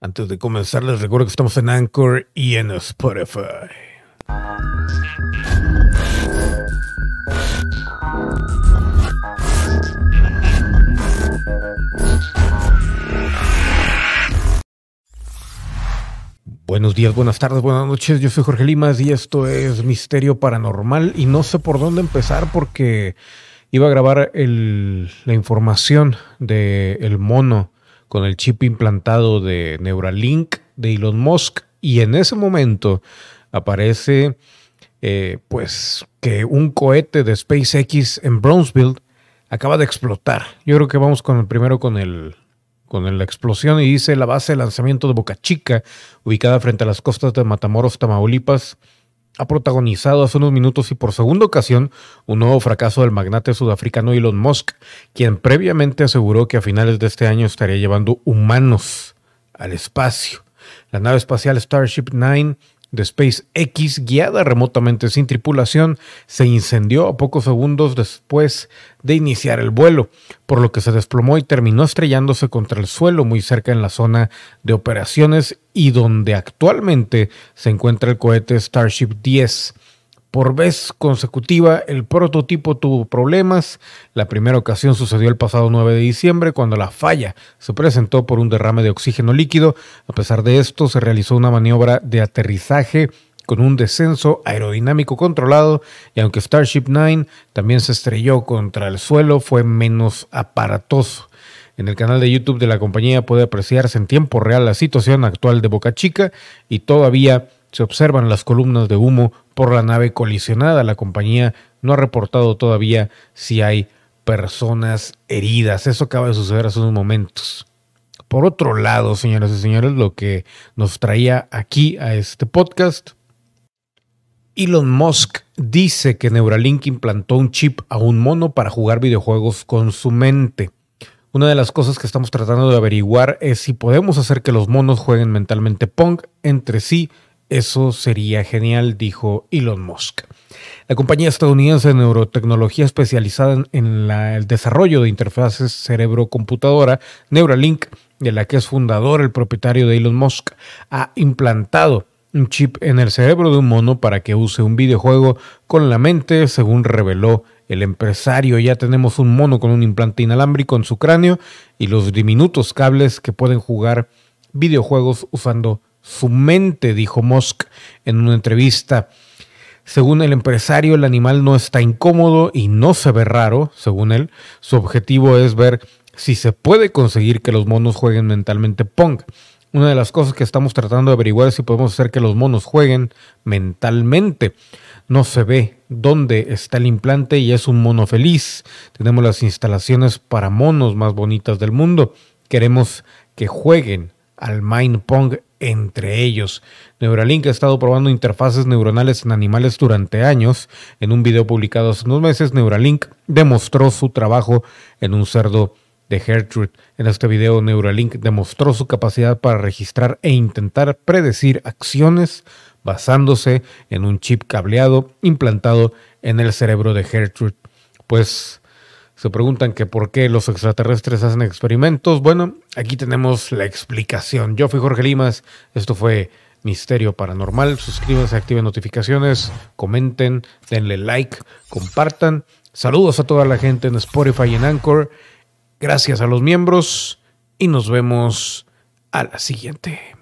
Antes de comenzar, les recuerdo que estamos en Anchor y en Spotify. Buenos días, buenas tardes, buenas noches. Yo soy Jorge Limas y esto es Misterio Paranormal. Y no sé por dónde empezar porque iba a grabar la información del el mono con el chip implantado de Neuralink de Elon Musk. Y en ese momento aparece eh, pues que un cohete de SpaceX en Brownsville acaba de explotar. Yo creo que vamos con el primero con el con la explosión y dice la base de lanzamiento de Boca Chica, ubicada frente a las costas de Matamoros, Tamaulipas, ha protagonizado hace unos minutos y por segunda ocasión un nuevo fracaso del magnate sudafricano Elon Musk, quien previamente aseguró que a finales de este año estaría llevando humanos al espacio. La nave espacial Starship 9 de SpaceX, guiada remotamente sin tripulación, se incendió a pocos segundos después de iniciar el vuelo, por lo que se desplomó y terminó estrellándose contra el suelo muy cerca en la zona de operaciones y donde actualmente se encuentra el cohete Starship 10. Por vez consecutiva, el prototipo tuvo problemas. La primera ocasión sucedió el pasado 9 de diciembre, cuando la falla se presentó por un derrame de oxígeno líquido. A pesar de esto, se realizó una maniobra de aterrizaje con un descenso aerodinámico controlado y aunque Starship 9 también se estrelló contra el suelo, fue menos aparatoso. En el canal de YouTube de la compañía puede apreciarse en tiempo real la situación actual de Boca Chica y todavía se observan las columnas de humo por la nave colisionada. La compañía no ha reportado todavía si hay personas heridas. Eso acaba de suceder hace unos momentos. Por otro lado, señoras y señores, lo que nos traía aquí a este podcast, Elon Musk dice que Neuralink implantó un chip a un mono para jugar videojuegos con su mente. Una de las cosas que estamos tratando de averiguar es si podemos hacer que los monos jueguen mentalmente Pong entre sí eso sería genial, dijo Elon Musk. La compañía estadounidense de neurotecnología especializada en el desarrollo de interfaces cerebro-computadora, Neuralink, de la que es fundador el propietario de Elon Musk, ha implantado un chip en el cerebro de un mono para que use un videojuego con la mente, según reveló el empresario. Ya tenemos un mono con un implante inalámbrico en su cráneo y los diminutos cables que pueden jugar videojuegos usando su mente, dijo Musk en una entrevista. Según el empresario, el animal no está incómodo y no se ve raro, según él. Su objetivo es ver si se puede conseguir que los monos jueguen mentalmente Pong. Una de las cosas que estamos tratando de averiguar es si podemos hacer que los monos jueguen mentalmente. No se ve dónde está el implante y es un mono feliz. Tenemos las instalaciones para monos más bonitas del mundo. Queremos que jueguen al Mind Pong entre ellos. Neuralink ha estado probando interfaces neuronales en animales durante años. En un video publicado hace unos meses, Neuralink demostró su trabajo en un cerdo de Gertrude. En este video, Neuralink demostró su capacidad para registrar e intentar predecir acciones basándose en un chip cableado implantado en el cerebro de Gertrude. Pues se preguntan que por qué los extraterrestres hacen experimentos. Bueno, aquí tenemos la explicación. Yo fui Jorge Limas. Esto fue Misterio Paranormal. Suscríbanse, activen notificaciones, comenten, denle like, compartan. Saludos a toda la gente en Spotify y en Anchor. Gracias a los miembros y nos vemos a la siguiente.